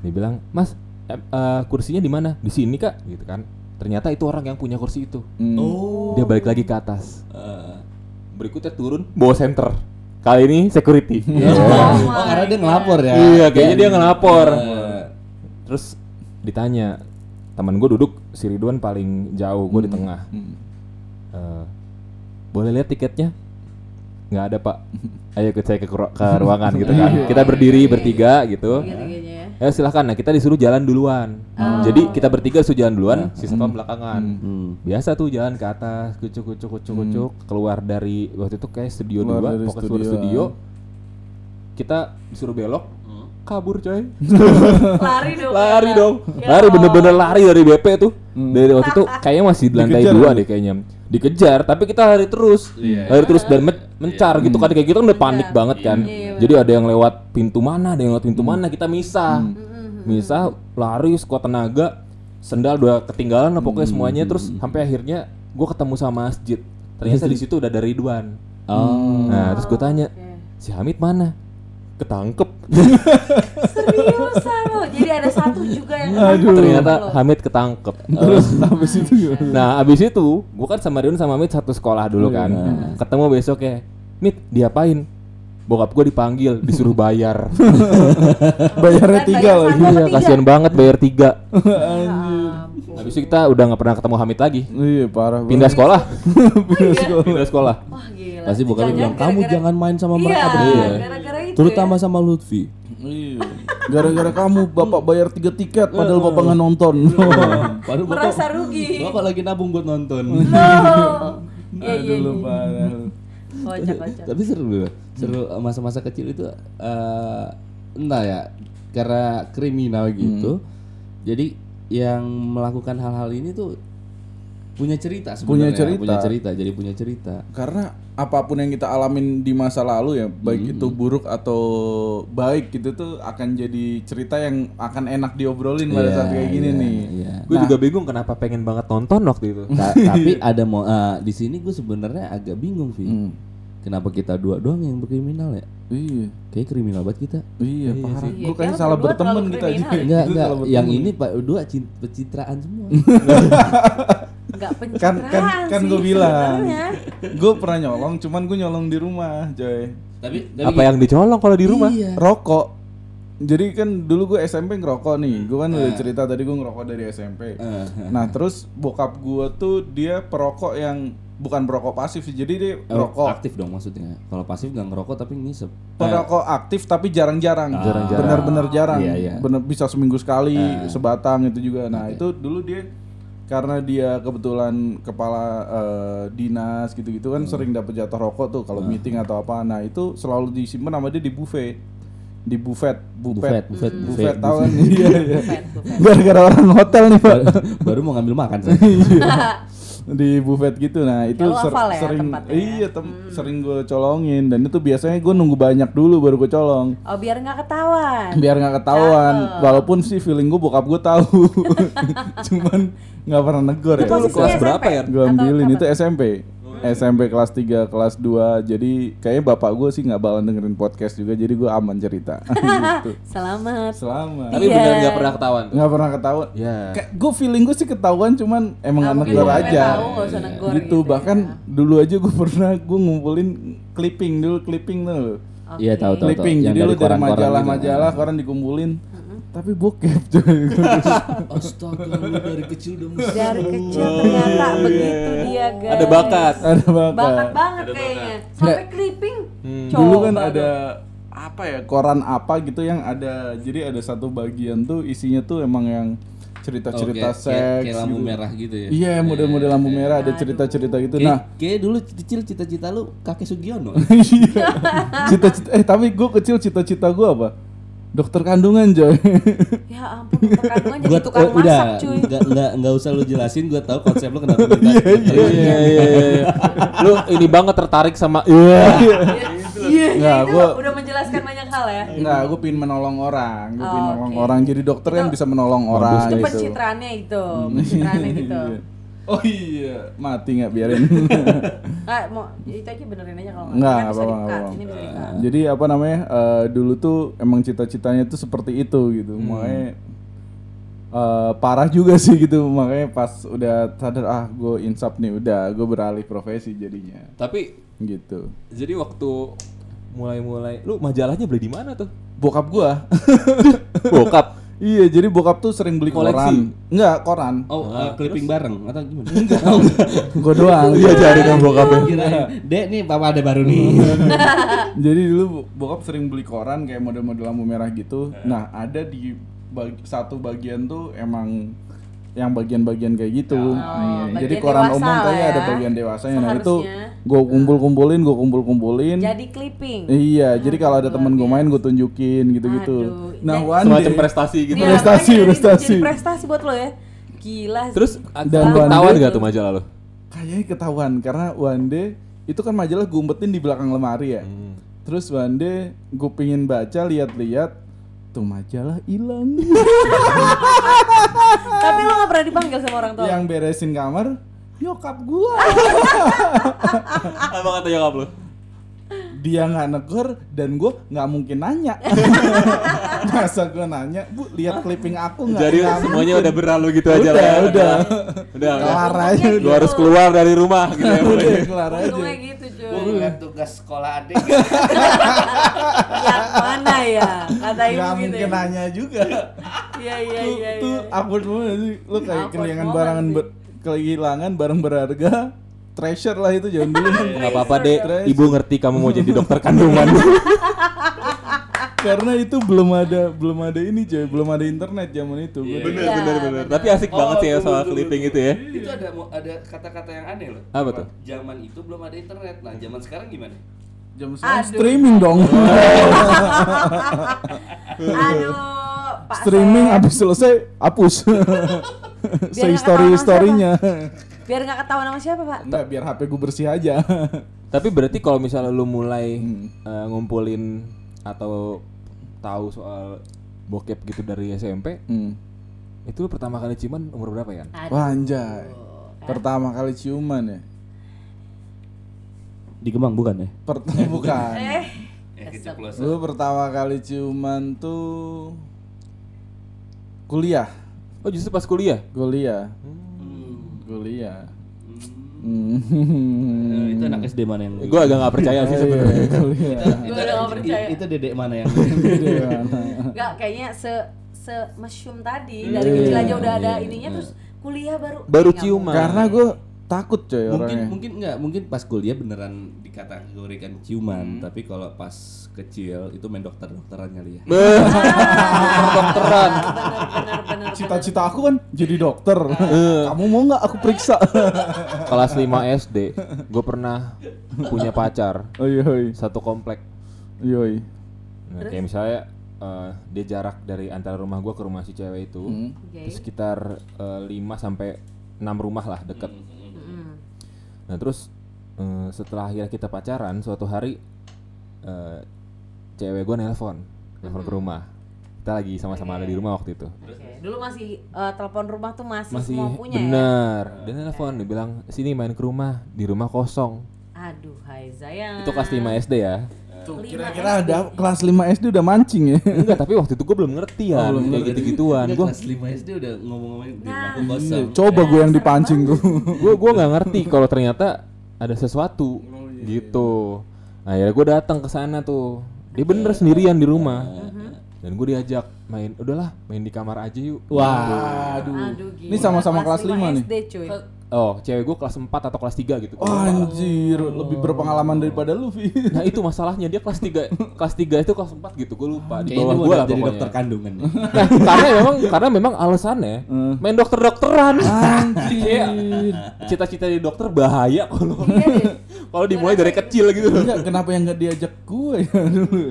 Dia bilang, "Mas, em, eh, kursinya di mana? Di sini, Kak." gitu kan. Ternyata itu orang yang punya kursi itu. Hmm. Oh. Dia balik lagi ke atas. Eh. Berikutnya turun bawa center. Kali ini security. Oh, karena dia ngelapor ya. Iya, kayaknya dia ngelapor. Eh, Terus ditanya, teman gue duduk si Ridwan paling jauh, gue di tengah. Hmm. Eh, boleh lihat tiketnya? Nggak ada pak. Ayo ikut saya ke, ru- ke ruangan gitu kan. Kita berdiri bertiga gitu. Ya. Ya silahkan. Nah kita disuruh jalan duluan. Jadi kita bertiga disuruh jalan duluan, si Stone belakangan. hmm. Biasa tuh jalan ke atas, kucuk kucuk kucuk kucuk, keluar dari waktu itu kayak studio Keluar dua, pokoknya studio, studio. Kita disuruh belok, kabur coy. Lari dong. lari dong. Ya lari bener-bener lari dari BP tuh. Dari waktu itu kayaknya masih di lantai Dikejar dua deh kayaknya. Dikejar tapi kita lari terus. Lari terus dan men- mencar gitu kan. Kayak gitu kan udah panik banget kan. Iya, jadi ada yang lewat pintu mana ada yang lewat pintu mana kita misah. Misah lari sekuat tenaga sendal udah ketinggalan lah pokoknya semuanya. Terus sampai akhirnya gue ketemu sama masjid. Ternyata di situ udah ada Ridwan. Oh. nah terus gue tanya si Hamid mana ketangkep Seriusan lo. Jadi ada satu juga yang ternyata lo. Hamid ketangkep Terus habis itu gimana? Nah abis itu gue kan sama Rion sama Mit satu sekolah dulu kan Ketemu besok ya Mit diapain? Bokap gue dipanggil disuruh bayar Bayarnya tiga bayar lagi. Iya kasihan banget bayar tiga. Habis itu kita udah gak pernah ketemu Hamid lagi Iya parah banget. Pindah sekolah Pindah sekolah Wah gila. Pasti bokapnya bilang kamu jangan main sama Iya, mereka berdua. gara-gara itu Terutama ya. sama Lutfi. Iya. Gara-gara kamu bapak bayar tiga tiket padahal bapak nggak nonton. Padahal bapak, Merasa rugi. bapak lagi nabung buat nonton. Oh. Iya iya. Aduh lu iya. parah. Kocak kocak. Tapi seru loh. Seru masa-masa kecil itu eh entah ya karena kriminal gitu. Jadi yang melakukan hal-hal ini tuh punya cerita Punya sebenarnya. cerita. Punya cerita. Jadi punya cerita. Karena apa pun yang kita alamin di masa lalu ya, baik itu buruk atau baik gitu tuh akan jadi cerita yang akan enak diobrolin pada Iya, saat kayak gini iya, nih. iya. Gue juga bingung kenapa pengen banget nonton waktu itu Ta- tapi ada mau eh, di sini gue sebenarnya agak bingung Vi. Hmm. Kenapa kita dua doang yang berkriminal ya? Iya. Kayak kriminal banget kita. Iya, parah. Iya, Gue kayaknya kayak salah berteman kita aja. kriminal. Enggak, enggak. Yang ini Pak dua pencitraan semua. Enggak kan pencitraan kan kan sih gue bilang gue pernah nyolong cuman gue nyolong di rumah coy tapi, Apa yang dicolong kalau di rumah? Iya. rokok jadi kan dulu gue SMP ngerokok nih gue kan udah cerita tadi gue ngerokok dari SMP Eh, nah terus bokap gue tuh dia perokok yang bukan perokok pasif sih. Jadi dia Oh, perokok aktif dong maksudnya. Kalau pasif nggak ngerokok tapi ngisep. perokok aktif tapi jarang-jarang. Jarang-jarang. Bener-bener jarang. Iya, iya. Bener bisa seminggu sekali sebatang itu juga. Nah, itu dulu dia karena dia kebetulan kepala eh, dinas gitu-gitu kan sering dapat jatah rokok tuh kalau meeting atau apa. Nah, itu selalu disimpan sama dia di buffet. Di buffet, Buffet, buffet, buffet, buffet, buffet, tahu kan? Iya, iya. Gara-gara orang hotel nih, Pak. baru, baru mau ngambil makan saya. di buffet gitu. Nah itu Ya, ser- ya sering tempatnya ya? iya tem- sering gue colongin. Dan itu biasanya gue nunggu banyak dulu baru gue colong. Oh biar nggak ketahuan. biar nggak ketahuan. Walaupun sih feeling gue bokap gue tahu. Cuman nggak pernah negor ya. lu kelas berapa ya? gue ambilin itu SMP SMP kelas 3, kelas 2 Jadi kayaknya bapak gue sih nggak bakalan dengerin podcast juga Jadi gue aman cerita gitu. Selamat. Selamat Tapi Iya. benar nggak pernah ketahuan tuh. nggak pernah ketahuan Ya. Kayak gue feeling gue sih ketahuan cuman emang Ah, negor lu nggak aja tahu, usah negor gitu, gitu ya. bahkan dulu aja gue pernah gue ngumpulin clipping dulu clipping tuh Iya tahu tahu tahu. clipping jadi lu dari koran-koran gitu. majalah-majalah koran dikumpulin tapi bokep coy Astaga, dari kecil udah musik. Dari kecil ternyata begitu dia guys. Ada bakat. ada Bakat bakat banget kayaknya. Sampai clipping. Coba dulu kan ada apa ya koran apa gitu yang ada jadi ada satu bagian tuh isinya tuh emang yang cerita-cerita Oh, kayak- seks kayak, kayak lampu gitu. merah gitu ya. iya model-model lampu merah ada cerita-cerita gitu Kayak, nah kayak dulu kecil cita-cita lu kakek Sugiono. Iya. cita-cita eh tapi gue kecil cita-cita gue apa dokter kandungan coy Ya ampun, dokter kandungan jadi gua tukang udah masak cuy. nggak nggak nggak usah lu jelasin gua tahu konsep lu kenapa minta Iya iya iya. iya. Lu ini banget tertarik sama iya. Iya, Nggak, itu gua- udah menjelaskan banyak hal ya. Enggak, gue pingin menolong orang, gue Oh, pingin menolong orang. Jadi dokter kan Itu- bisa menolong orang Itu gitu. pencitraannya itu, pencitraannya gitu. Oh iya, mati nggak biarin. Ah, mau itu aja benerin aja kalau Nggak, Kan apa-apa, di-cut, apa-apa. Ini bisa di-cut. Jadi apa namanya? eh, dulu tuh emang cita-citanya tuh seperti itu gitu. Makanya eh, parah juga sih gitu. Makanya pas udah sadar ah gue insap nih, udah gue beralih profesi jadinya. Tapi Gitu. jadi waktu mulai-mulai lu majalahnya beli di mana tuh? Bokap gua. Bokap. Iya, jadi bokap tuh sering beli Koleksi? koran. Enggak, koran. oh eh, clipping bareng atau gimana Gue doang. Iya cari kan bokapnya. Dek nih papa ada baru nih Jadi dulu bokap sering beli koran kayak model-model lampu merah gitu. Nah, ada di bag- satu bagian tuh emang yang bagian-bagian kayak gitu. Hmm, bagian Jadi koran umum lah kayaknya ya. ada bagian dewasanya. Nah, itu Seharusnya. gue kumpul-kumpulin, gue kumpul-kumpulin. Jadi clipping. Iya, jadi kalau ada temen gue main gue tunjukin gitu-gitu. Aduh, Nah, one Semacam day- prestasi gitu. Iya, prestasi, prestasi. Jadi prestasi buat lo ya. Gila. sih. Terus Dan ketahuan day- gak tuh majalah lu? kayaknya ketahuan karena one day itu kan majalah gue umpetin di belakang lemari ya. Hmm. Terus one day gue pingin baca lihat-lihat tuh majalah hilang. Tapi lo gak pernah dipanggil sama orang tua. yang beresin kamar nyokap gua Apa kata nyokap lu? Dia nggak negor dan gua nggak mungkin nanya masa gua nanya bu lihat clipping aku nggak Jadi Nggak semuanya mungkin. udah berlalu gitu aja udah lah. ya. udah Udah, udah. kelar aja gitu. Gua harus keluar dari rumah gitu ya. udah kelar aja gitu cuy. Gua ngeliat tugas sekolah adik Yang mana ya? Kata ibu nggak gitu mungkin ya. nanya juga Iya iya tuh, iya. tuh iya. awkward banget sih lu kayak kehilangan moment barang sih. ber- kehilangan barang berharga treasure lah itu jangan dulu. Kan Gak apa-apa deh, Treasure. ibu ngerti kamu mau jadi dokter kandungan. karena itu belum ada belum ada ini coy belum ada internet zaman itu. Gua bener, Iya, bener, bener. bener. Tapi asik banget sih ya soal clipping itu ya. itu ada ada kata-kata yang aneh loh. Apa tuh? zaman itu belum ada internet. Nah zaman sekarang gimana? Jam sekarang Aduh. streaming dong. Aduh, Pak streaming habis selesai hapus. Say nggak story ketahuan storynya Biar nggak ketahuan sama siapa, Pak? enggak biar HP gue bersih aja Tapi berarti kalau misalnya lu mulai Hmm. eh, ngumpulin atau tahu soal bokep gitu dari SMP, hmm. itu lu pertama kali ciuman umur berapa ya? wah anjay pertama kali ciuman ya di Kemang bukan ya pertama bukan Eh, eh Gue pertama kali ciuman tuh kuliah Oh justru pas kuliah? kuliah Hmm. Kuliah. Hmm. Itu anak SD mana yang Gue agak nggak percaya sih sebenarnya. Iya, kuliah Gua udah nggak percaya. itu dedek mana yang Enggak, kayaknya se se mushroom tadi. Dari kecil aja udah ada ininya terus kuliah baru Baru Nggak ciuman. karena gue takut coy mungkin orangnya. mungkin enggak mungkin pas kuliah beneran dikategorikan ciuman tapi kalau pas kecil itu main dokter dokteran kali ya Dokteran. Cita-cita aku kan jadi dokter. Eh. Kamu mau nggak aku periksa? Kelas 5 SD, gue pernah punya pacar Oi oi. satu komplek. Oi. Nah, kayak misalnya eh, dia jarak dari antara rumah gua ke rumah si cewek itu Hmm. Itu sekitar 5 sampai 6 rumah lah deket. Mm-mm. Nah terus eh, setelah akhirnya kita pacaran suatu hari eh, cewek gue nelpon, nelpon ke rumah. Kita lagi sama-sama ada di rumah waktu itu. Oke. Dulu masih eh, telepon rumah tuh masih, Masih semua punya ya. bener. Dia nelpon, dia bilang sini main ke rumah, di rumah kosong. Aduh, hai Zayang. Itu kelas 5 SD ya. Tuh Lima kira-kira SD. ada kelas 5 SD udah mancing ya. Enggak, tapi waktu itu gue belum ngerti ya, belum kayak gitu-gituan. Dia Gue kelas 5 SD udah ngomong-ngomong di Nah. rumahku kosong Coba gue yang dipancing tuh. gue gue nggak ngerti kalau ternyata ada sesuatu gitu. Nah, akhirnya gue datang ke sana tuh. Dia bener sendirian di rumah. Dan gue diajak main, udahlah main di kamar aja yuk. Waduh. Aduh, gila. Ini sama-sama kelas 5 nih. SD cuy. Oh, cewek gue kelas 4 atau kelas 3 gitu. Oh, anjir, lebih berpengalaman daripada lu, Vi. Nah itu masalahnya dia kelas 3 kelas 3 itu kelas 4 gitu gue lupa di bawah gue lah jadi pokoknya. dokter kandungan ya. Nah, karena memang karena memang alasannya Hmm. main dokter-dokteran. Anjir. Cita-cita di dokter bahaya kalau kalau dimulai dari kecil gitu. Enggak, kenapa yang nggak diajak gue ya dulu?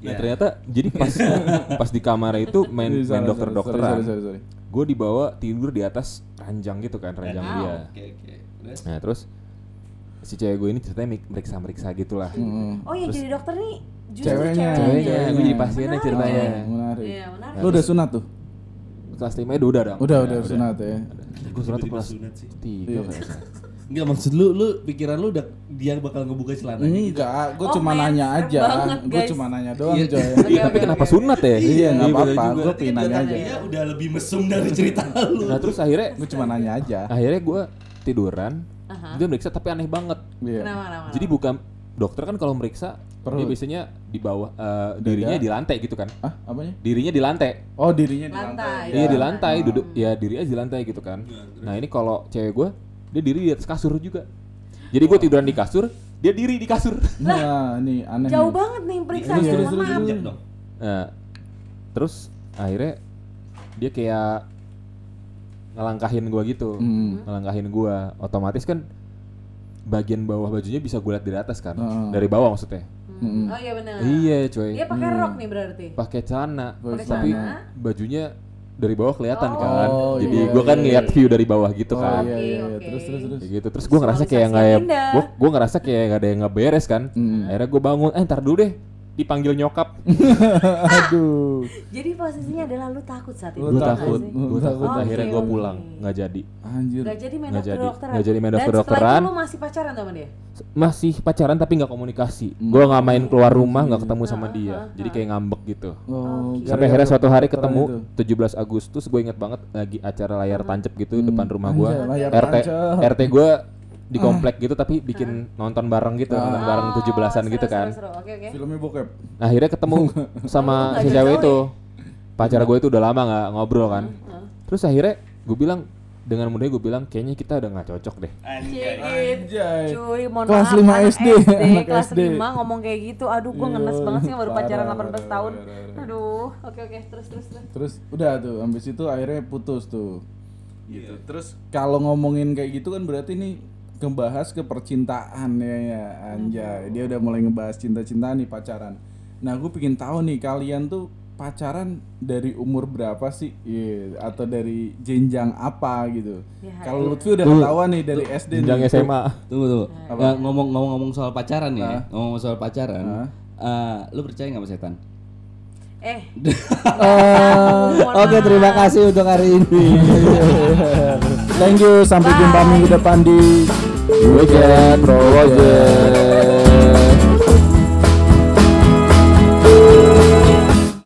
Nah ternyata jadi pas pas di kamar itu main Sorry, main dokter-dokteran. sorry, sorry, sorry. Gue dibawa tidur di atas ranjang gitu kan ranjang dia. Oke oke. Terus Nah terus si cewek gue ini ceritanya mik- meriksa-meriksa gitulah. Hmm. Oh yang jadi dokter nih justru Ceweknya. Ceweknya, gue jadi Menarik. pasiennya ceritanya. Menarik. Iya, menarik. Lu udah sunat tuh? Kelas 5 itu udah dong. Udah, udah sunat ya. Gue sunat tuh kelas sunat sih. 3 Iya. kayaknya. Enggak maksud lu lu pikiran lu udah dia bakal ngebuka celananya gitu. Enggak, gue Oh, cuma nanya aja. Gue cuma nanya doang, Iya. coy. Iya, tapi oke, kenapa oke. sunat ya? Iya, nggak bener apa-apa. Gue pengen nanya aja. Dia udah lebih mesum dari cerita lu. Nah terus akhirnya Gue cuma nanya aja. akhirnya gue tiduran, dia meriksa tapi aneh banget. Iya. Kenapa, kenapa? Jadi bukan dokter kan kalau meriksa Perut. dia biasanya di bawah eh, dirinya di lantai gitu kan. Ah, apanya? Dirinya di lantai. Oh, dirinya di Lantai. Iya di Iya. lantai duduk ya dirinya di lantai gitu kan. Nah ini kalau cewek gue dia diri di atas kasur juga. Jadi gue tiduran di kasur, dia diri di kasur. Nah, nih aneh. Jauh nih. banget nih periksa Terus, terus, terus, maaf. terus. Dong. Nah, terus akhirnya dia kayak ngelangkahin gua gitu, Hmm. ngelangkahin gua. Otomatis kan bagian bawah bajunya bisa gue lihat dari atas kan, Heeh. dari bawah maksudnya. Hmm. Oh iya benar. Iya coy, Dia pakai rok nih berarti. pakai celana, Pakai tapi bajunya dari bawah kelihatan Oh, kan. Jadi iya, gua kan iya, ngeliat view dari bawah gitu Oh, kan. iya, iya, iya. Oke, Terus, terus, terus. Kayak gitu. Terus gue ngerasa kayak nggak ya, gue gue ngerasa kayak nggak ada yang nggak beres kan. Hmm. Akhirnya gue bangun, eh ntar dulu deh, dipanggil nyokap. Aduh. Jadi posisinya adalah lu takut saat itu. Lu takut, sih? gue takut. Oke, Akhirnya gue pulang, nggak jadi. Anjir. Gak jadi main dokter jadi. dokteran. Nggak jadi main Dan dokter-dokteran. setelah itu lu masih pacaran sama dia? Masih pacaran tapi nggak komunikasi. Hmm. Gue nggak main keluar rumah, nggak ketemu sama dia. Jadi kayak ngambek gitu. Oh, Sampai gara-gara akhirnya suatu hari dokteran ketemu itu. 17 Agustus gue inget banget lagi acara layar tancep gitu depan rumah gue. RT. RT gue di komplek gitu tapi bikin nonton bareng gitu, nonton bareng Oh, 17-an gitu seru, kan. seru, seru. Oke oke. Filmnya bokep. akhirnya ketemu sama si cewek ya? itu pacar gue itu udah lama nggak ngobrol kan terus akhirnya gue bilang dengan mudahnya gue bilang kayaknya kita udah nggak cocok deh Cik, Anjay. Cuy, mohon Kelas maaf, 5 anak SD, anak kelas SD. 5 ngomong kayak gitu. Aduh, gua ngenes Iya, banget sih baru pacaran parah, 18 parah, tahun. parah, parah. Aduh, oke oke, terus terus terus. Terus udah tuh, habis itu akhirnya putus tuh. Gitu. Terus kalau ngomongin kayak gitu kan berarti nih ngebahas ke percintaan ya, ya anjay. Dia udah mulai ngebahas cinta-cintaan nih pacaran. Nah, gue pengen tahu nih kalian tuh pacaran dari umur berapa sih? Iya, atau dari jenjang apa gitu. Ya, Kalau Lutfi udah ketahuan nih dari SD jenjang nih. SMA Tunggu tunggu. Ya, ngomong ngomong soal pacaran ya. Ngomong soal pacaran. Eh, lu percaya nggak sama setan? Eh, Oke, terima kasih untuk hari ini. Thank you, sampai jumpa minggu depan di Weekend Project